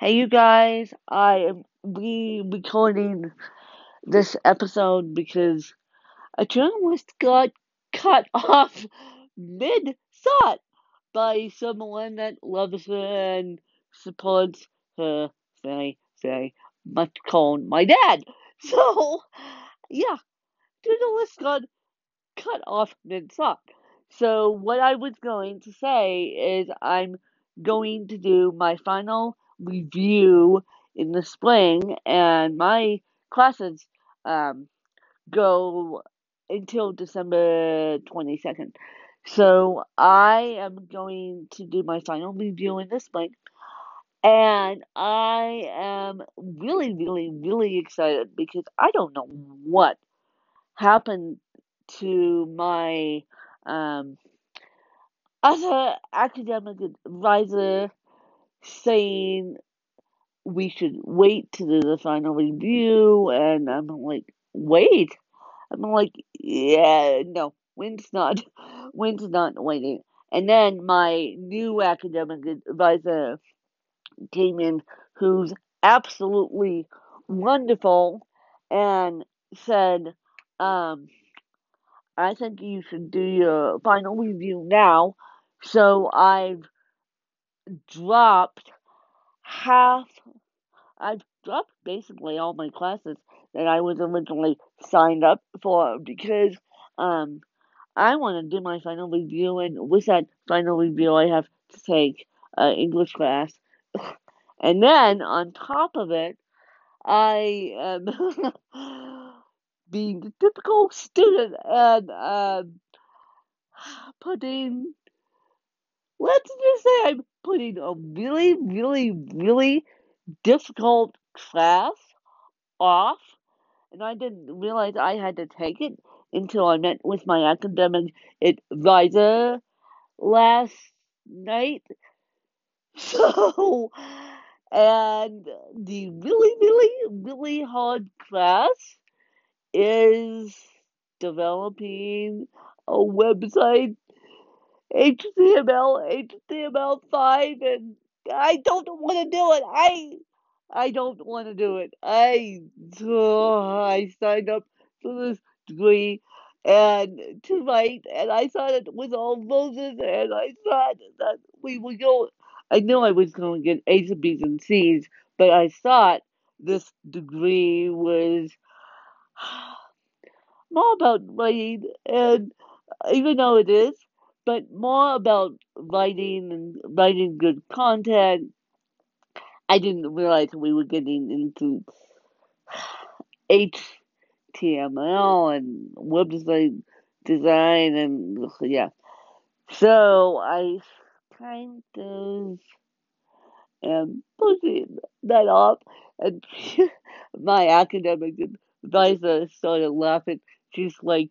Hey, you guys, I am re recording this episode because a journalist got cut off mid thought by someone that loves her and supports her very, very much called my dad. So, yeah, journalist got cut off mid thought. So, what I was going to say is I'm going to do my final review in the spring, and my classes um, go until December 22nd. So, I am going to do my final review in the spring. And I am really, really, really excited because I don't know what happened to my um, other academic advisor saying we should wait to do the final review, and I'm like, wait. I'm like, yeah, no, Wynn's not, Wynn's not waiting. And then my new academic advisor came in, who's absolutely wonderful, and said, um, I think you should do your final review now. So I've dropped half, I've dropped basically all my classes that I was originally signed up for because um, I want to do my final review, and with that final review, I have to take uh, English class. and then on top of it, I am being the typical student and um, putting, let's just say I'm putting a really, really, really difficult class off, and I didn't realize I had to take it until I met with my academic advisor last night. So, and the really, really, really hard class is developing a website, HTML, HTML5, and I don't want to do it. I I don't want to do it. I oh, I signed up for this degree and tonight, and I thought it was all roses, and I thought that we would go. I knew I was going to get A's and B's and C's, but I thought this degree was more about writing, and even though it is, but more about writing and writing good content. I didn't realize we were getting into HTML and website design, and yeah. So I kind of am pushing that off, and my academic advisor started laughing. She's like,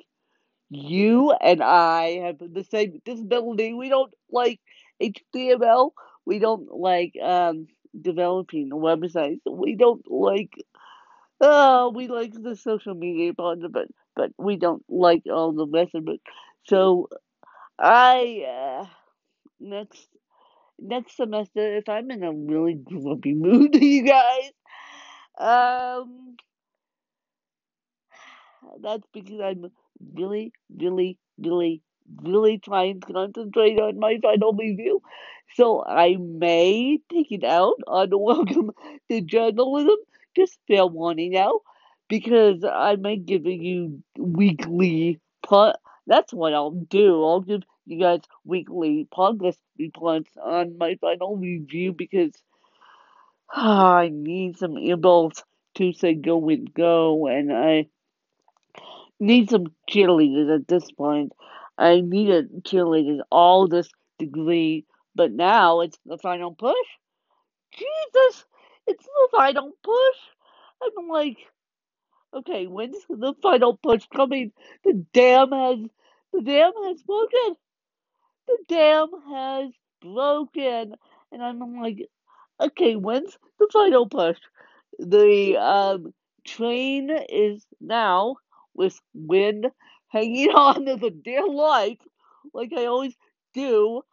"You and I have the same disability. We don't like HTML. We don't like um, developing websites. We don't like. Uh, we like the social media part of it, but we don't like all the rest of it. So I uh, next next semester, if I'm in a really grumpy mood, you guys, um, that's because I'm really, really, really, really trying to concentrate on my final review. So I may take it out on Welcome to Journalism, just fair warning now, because I may give you weekly. Po- that's what I'll do. I'll give you guys weekly progress reports on my final review because I need some earballs to say go and go, and I need some cheerleaders at this point. I needed cheerleaders all this degree, but now it's the final push. Jesus, it's the final push. I'm like, okay, when's the final push coming? The dam has, the dam has broken. The dam has broken, and I'm like, okay, when's the final push? The um, train is now with wind hanging on to the dear life, like I always do.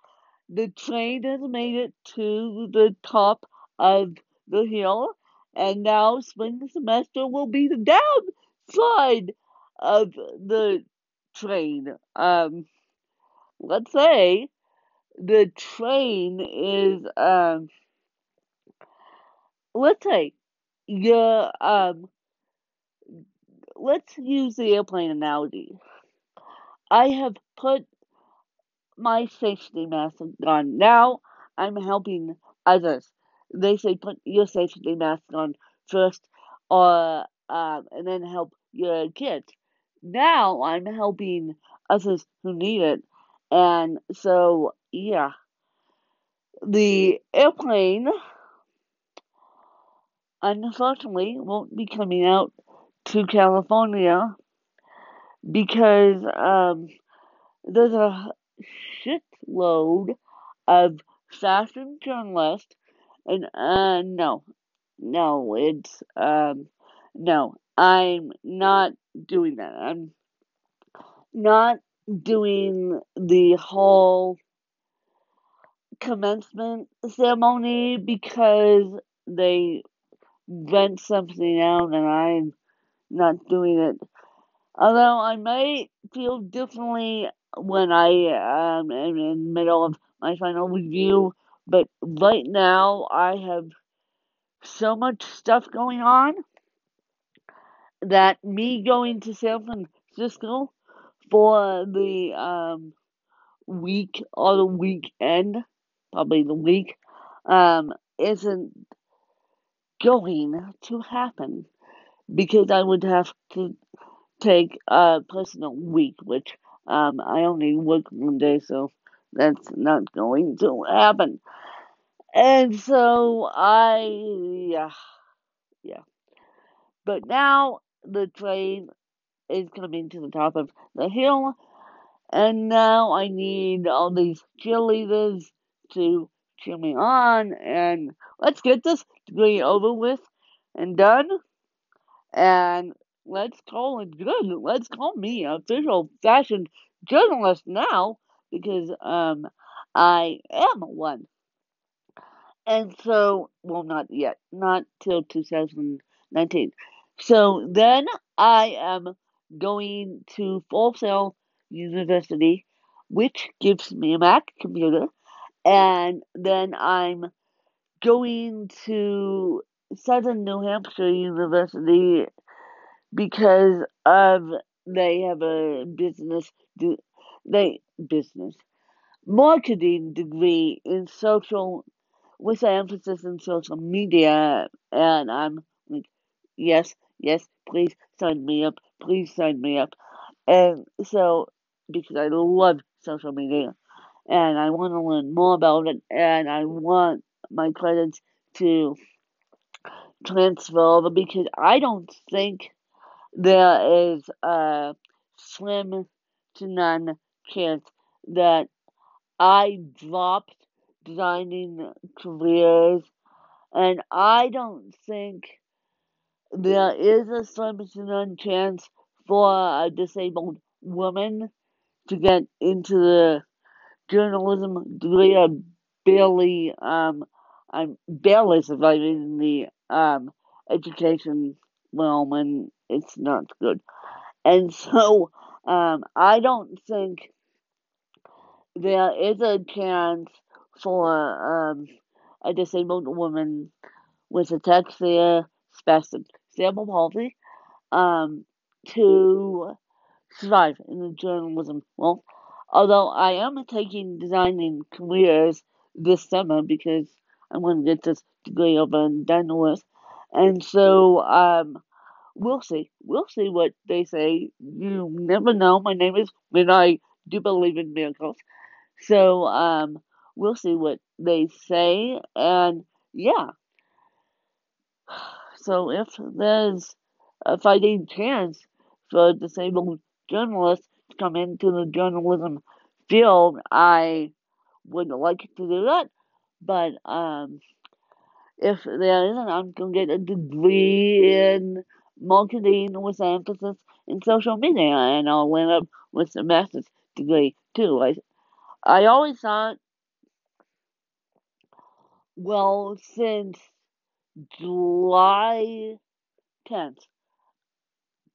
The train has made it to the top of the hill, and now spring semester will be the downside of the train. Um, let's say the train is um, let's say you're um, let's use the airplane analogy. I have put my safety mask on. Now I'm helping others. They say put your safety mask on first, or um, and then help your kids. Now I'm helping others who need it, and so yeah, the airplane unfortunately won't be coming out to California because um, there's a shitload of fashion journalists, and uh, no, no, it's um, no, I'm not doing that. I'm not doing the whole commencement ceremony because they rent something out and I'm not doing it. Although I might feel differently when I um, am in the middle of my final review, but right now I have so much stuff going on that me going to San Francisco for the um, week or the weekend, probably the week, um, isn't going to happen because I would have to take a personal week, which um, I only work one day, so that's not going to happen. And so I, yeah, yeah. But now the train is coming to the top of the hill, and now I need all these cheerleaders to cheer me on, and let's get this degree over with and done, and let's call it good. Let's call me official fashion journalist now, because um, I am one. And so, well, not yet, not till 2019. So then I am going to Full Sail University, which gives me a Mac computer, and then I'm going to Southern New Hampshire University because of they have a business do they business marketing degree in social with an emphasis in social media. And I'm like yes yes please sign me up please sign me up. And so because I love social media and I want to learn more about it and I want my credits to over because I don't think there is a slim to none chance that I dropped designing careers, and I don't think there is a slim to none chance for a disabled woman to get into the journalism degree. I barely, um, I'm barely surviving the um, education realm, and it's not good. And so, um, I don't think there is a chance for um, a disabled woman with a ataxia spastic cerebral palsy um, to survive in the journalism. world. although I am taking designing careers this summer because I want to get this degree over and done with, and so um, we'll see. We'll see what they say. You never know. My name is when I do believe in miracles. So um, we'll see what they say, and yeah. So if there's a fighting chance for disabled journalists to come into the journalism field, I would like to do that. But um, if there isn't, I'm gonna get a degree in marketing with an emphasis in social media, and I'll end up with a master's degree too. I I always thought, well, since July 10th,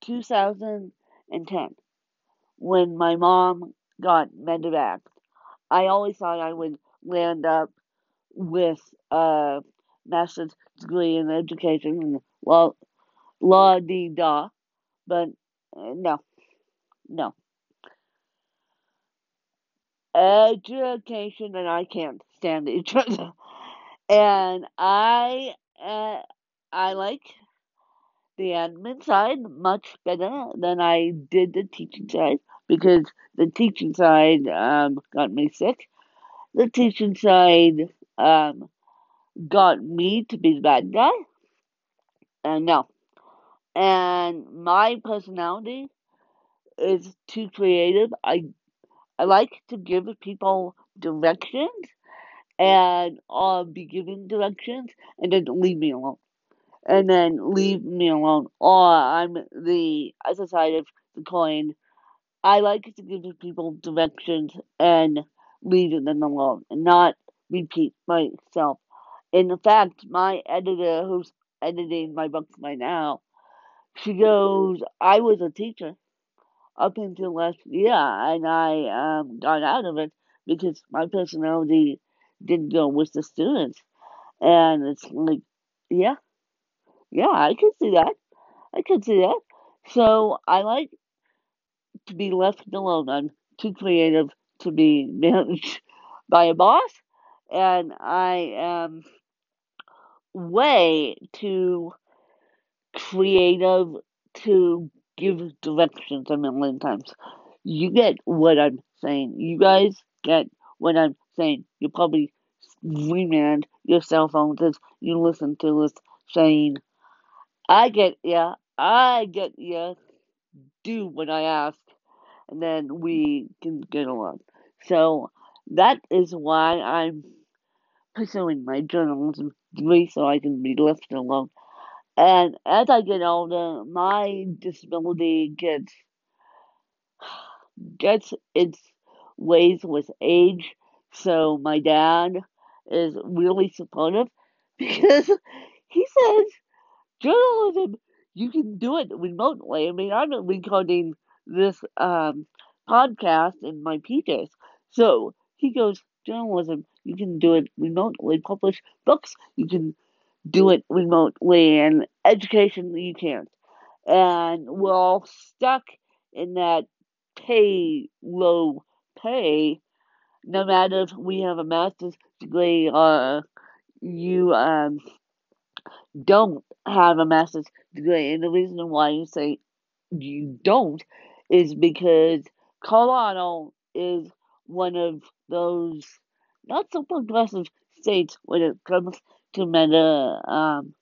2010, when my mom got medevac. I always thought I would land up with a master's degree in education and law, law de da, but uh, no, no. Education and I can't stand each other, and I uh, I like the admin side much better than I did the teaching side because the teaching side um, got me sick. The teaching side um, got me to be the bad guy. And no. And my personality is too creative. I I like to give people directions and I'll be giving directions and then leave me alone. And then leave me alone. Or I'm the other side of the coin. I like to give people directions and leave them alone and not repeat myself. In fact, my editor, who's editing my books right now, she goes, I was a teacher up until last year, and I um, got out of it because my personality didn't go with the students. And it's like, yeah, yeah, I can see that. I can see that. So I like to be left alone. I'm too creative to be managed by a boss, and I am way too creative to give directions a million times. You get what I'm saying. You guys get what I'm saying. You probably remand your cell phones as you listen to this saying, I get ya, I get ya, do what I ask, and then we can get along. So that is why I'm pursuing my journalism degree so I can be left alone. And as I get older, my disability gets gets its ways with age. So my dad is really supportive because he says journalism you can do it remotely. I mean, I'm recording this um, podcast in my PJs, so he goes journalism you can do it remotely. Publish books you can do it remotely, and education you can't. And we're all stuck in that pay low pay, no matter if we have a master's degree or you um, don't have a master's degree. And the reason why you say you don't is because Colorado is one of those not so progressive states when it comes to um,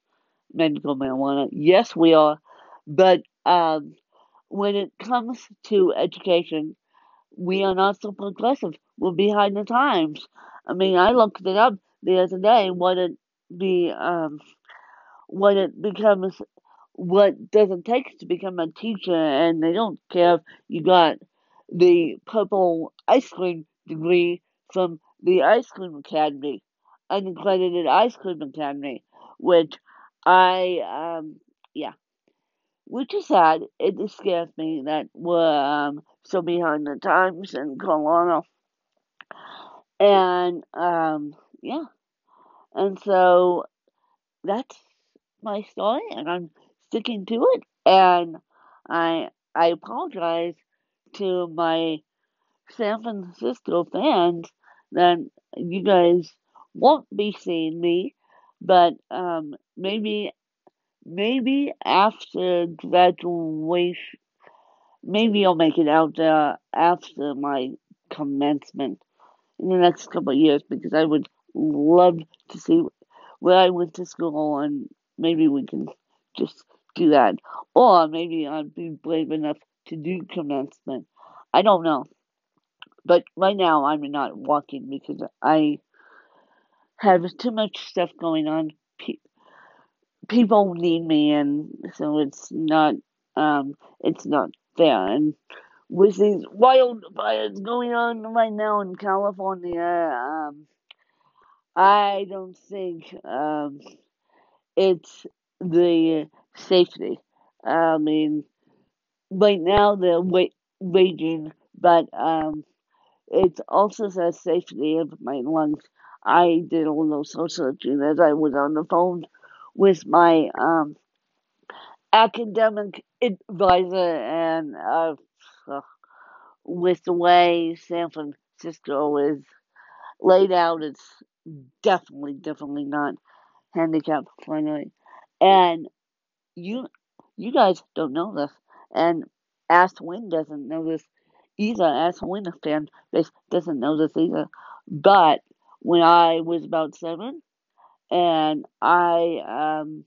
medical marijuana. Yes, we are, but um, when it comes to education, we are not so progressive. We're behind the times. I mean, I looked it up the other day. What it be, um, what it becomes, what does it take to become a teacher, and they don't care if you got the purple ice cream degree from the ice cream academy, unaccredited ice cream academy, which I, um, yeah, which is sad. It just scares me that we're um, so behind the times in Colorado. And um, yeah, and so that's my story, and I'm sticking to it. And I I apologize to my San Francisco fans that you guys won't be seeing me, but um, maybe maybe after graduation, maybe I'll make it out there after my commencement in the next couple of years because I would love to see where I went to school and maybe we can just do that. Or maybe I'd be brave enough to do commencement. I don't know. But right now I'm not walking because I have too much stuff going on. Pe- people need me, and so it's not um it's not fair. And with these wildfires going on right now in California, um, I don't think um it's the safety. I mean, right now they're wa- raging, but um, it also says safety of my lungs. I did all those soul searching as I was on the phone with my um, academic advisor and uh, with the way San Francisco is laid out, it's definitely, definitely not handicap friendly. And you, you guys don't know this, and Ask Win doesn't know this either. Ask Win, a fan doesn't know this either. But when I was about seven, and I um,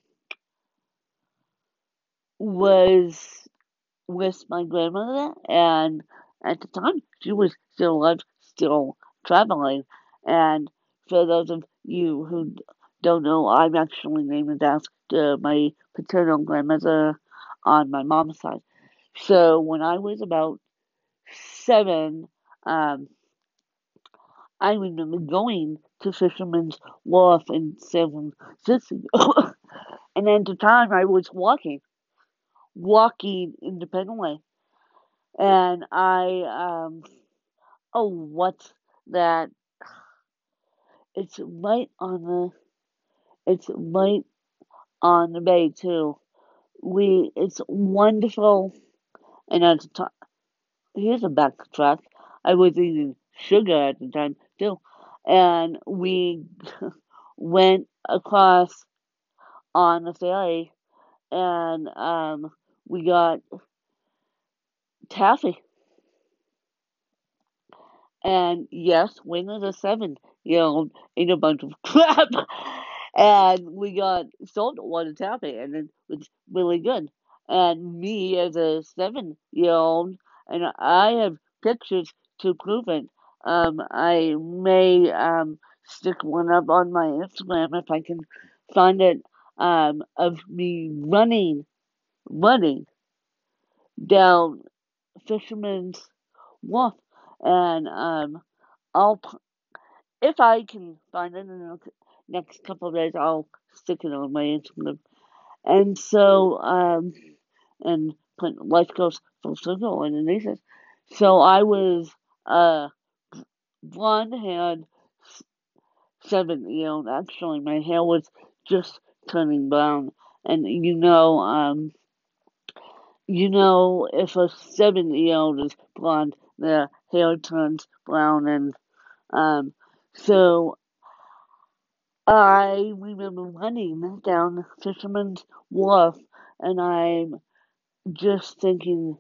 was with my grandmother, and at the time she was still alive, still traveling. And for those of you who don't know, I'm actually named after my paternal grandmother on my mom's side. So when I was about seven, um, I remember going to Fisherman's Wharf in San Francisco, and at the time I was walking, walking independently, and I um, oh what's that? It's right on the, it's right on the bay too. We it's wonderful, and at the time here's a backtrack. I was eating sugar at the time too, and we went across on the ferry, and um, we got taffy. And yes, Wayne is a seven year old ate a bunch of crap, and we got salt water taffy, and it was really good. And me as a seven year old, and I have pictures to prove it. Um, I may um, stick one up on my Instagram if I can find it um, of me running, running down Fisherman's Wharf, and um, I'll if I can find it in the next couple of days, I'll stick it on my Instagram. And so, um, and put life goes full circle underneath it. So I was uh blonde haired seven year old. Actually, my hair was just turning brown, and you know, um, you know, if a seven year old is blonde, their hair turns brown, and um, so I remember running down Fisherman's Wharf, and I'm just thinking,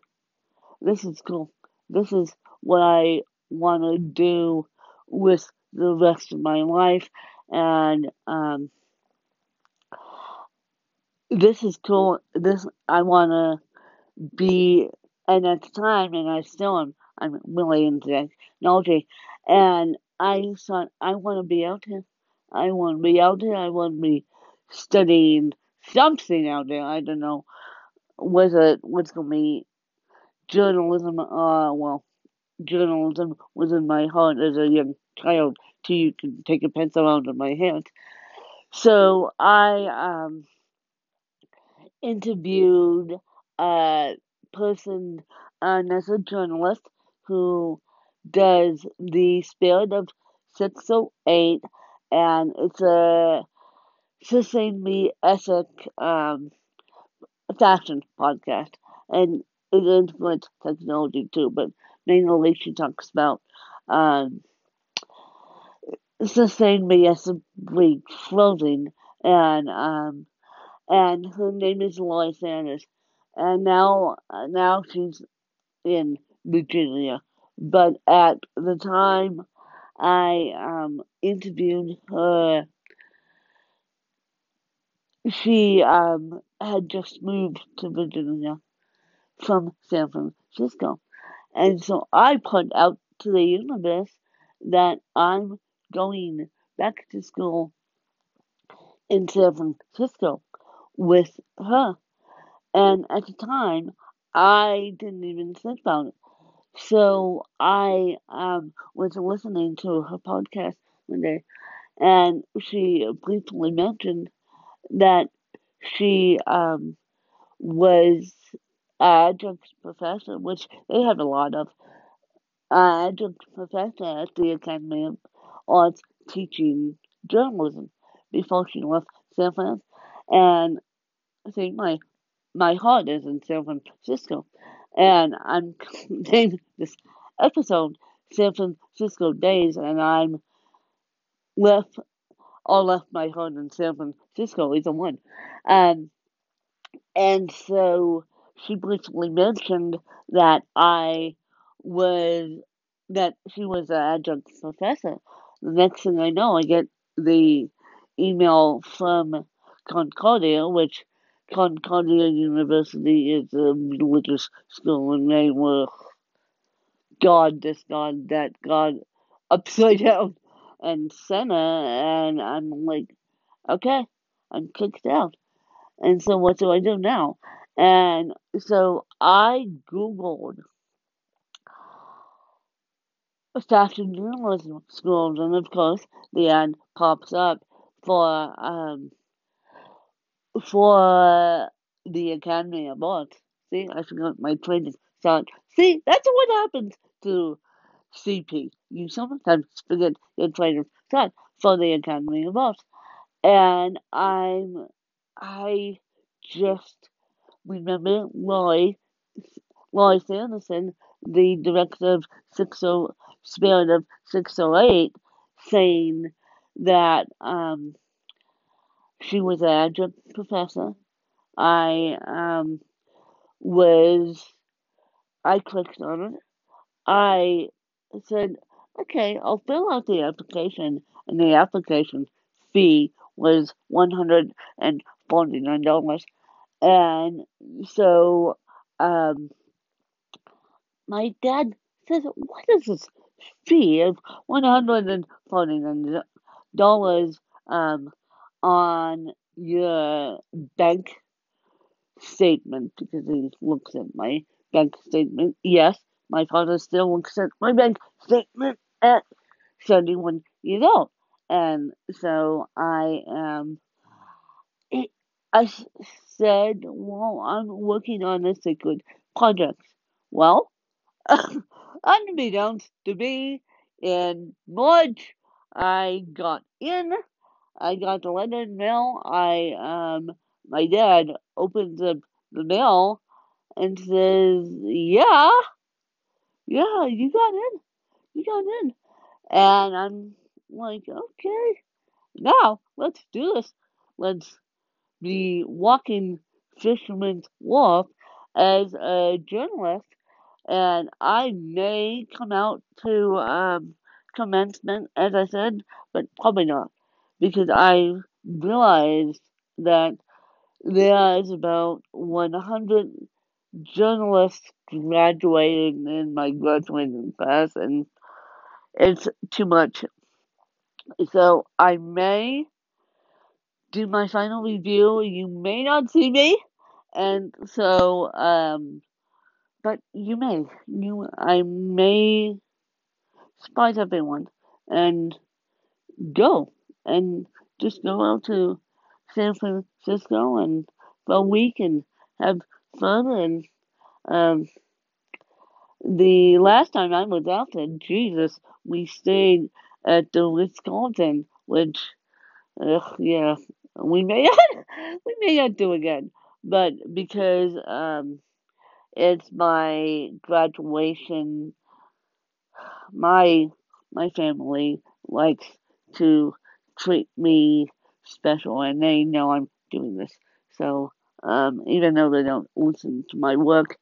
this is cool. This is what I want to do with the rest of my life, and um, this is cool. This I want to be, and at the time, and I still am. I'm really into technology, and I thought I want to be out here. I want to be out there. I want to be studying something out there. I don't know whether what's going to be journalism. Uh, well, journalism was in my heart as a young child. Till you take a pencil out of my hand. So I um, interviewed a person, uh, as a journalist who does the Spirit of 608, and it's a sustainably ethic um, fashion podcast, and it influences technology too, but mainly she talks about um, sustainably clothing, and um, and her name is Lori Sanders, and now now she's in Virginia, but at the time I um, interviewed her. She um, had just moved to Virginia from San Francisco. And so I put out to the universe that I'm going back to school in San Francisco with her. And at the time, I didn't even think about it. So I um, was listening to her podcast one day, and she briefly mentioned that she um, was adjunct professor, which they have a lot of adjunct professor at the Academy of Arts teaching journalism before she left San Francisco. And I think my my heart is in San Francisco, and I'm naming this episode San Francisco Days, and I'm left all left my heart in San Francisco is the one. Um, and so she briefly mentioned that I was that she was an adjunct professor. The next thing I know, I get the email from Concordia, which Concordia University is a religious school, and they were God, this God, that God, upside down and center, and I'm like, okay, I'm kicked out. And so what do I do now? And so I Googled fashion journalism schools, and of course the ad pops up for um for the Academy of Arts. See, I forgot my training start. See, that's what happens to CP. You sometimes forget your training start for the Academy of Arts. And I'm I just remember Roy Roy Sanderson, the director of 60 Spirit of 608, saying that um, she was an adjunct professor. I um, was, I clicked on it. I said, okay, I'll fill out the application, and the application fee was $149. And so um, my dad says, what is this fee of $149 um, on your bank statement because he looks at my bank statement. Yes, my father still looks at my bank statement at 71 years old. And so I am, um, I said, well, I'm working on a sacred project. Well, unbeknownst to me, in March, I got in I got the letter in mail. I um my dad opens up the mail and says, "Yeah, yeah, you got in, you got in," and I'm like, "Okay, now let's do this. Let's be walking Fisherman's Wharf as a journalist, and I may come out to um, commencement, as I said, but probably not." because I realized that there is about 100 journalists graduating in my graduating class, and it's too much. So I may do my final review. You may not see me, and so um, but you may. You I may surprise everyone and go and just go out to San Francisco and for a week and have fun. And um, the last time I was out there, Jesus, we stayed at the Wisconsin, which, uh, yeah, we may not, we may not do again, but because um, it's my graduation, my my family likes to treat me special and they know I'm doing this. So um, even though they don't listen to my work,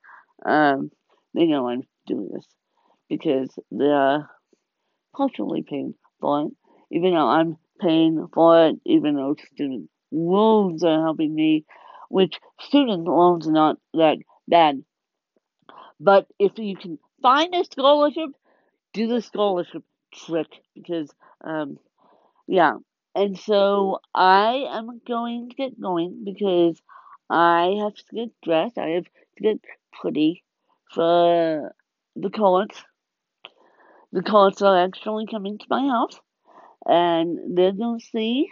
um, they know I'm doing this because they're culturally paying for it. Even though I'm paying for it, even though student loans are helping me, which student loans are not that bad. But if you can find a scholarship, do the scholarship trick because um, yeah. And so I am going to get going because I have to get dressed. I have to get pretty for the courts. The courts are actually coming to my house and they're going to see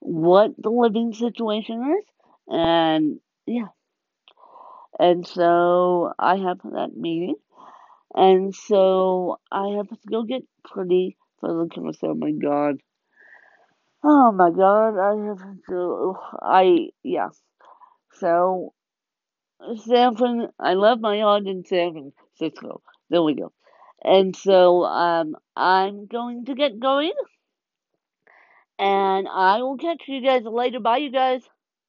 what the living situation is, and yeah. And so I have that meeting, and so I have to go get pretty for the Christmas. Oh my god. Oh my god, I have to. I yeah. So San Fran, I love my yard in San Francisco. There we go. And so um, I'm going to get going, and I will catch you guys later. Bye, you guys.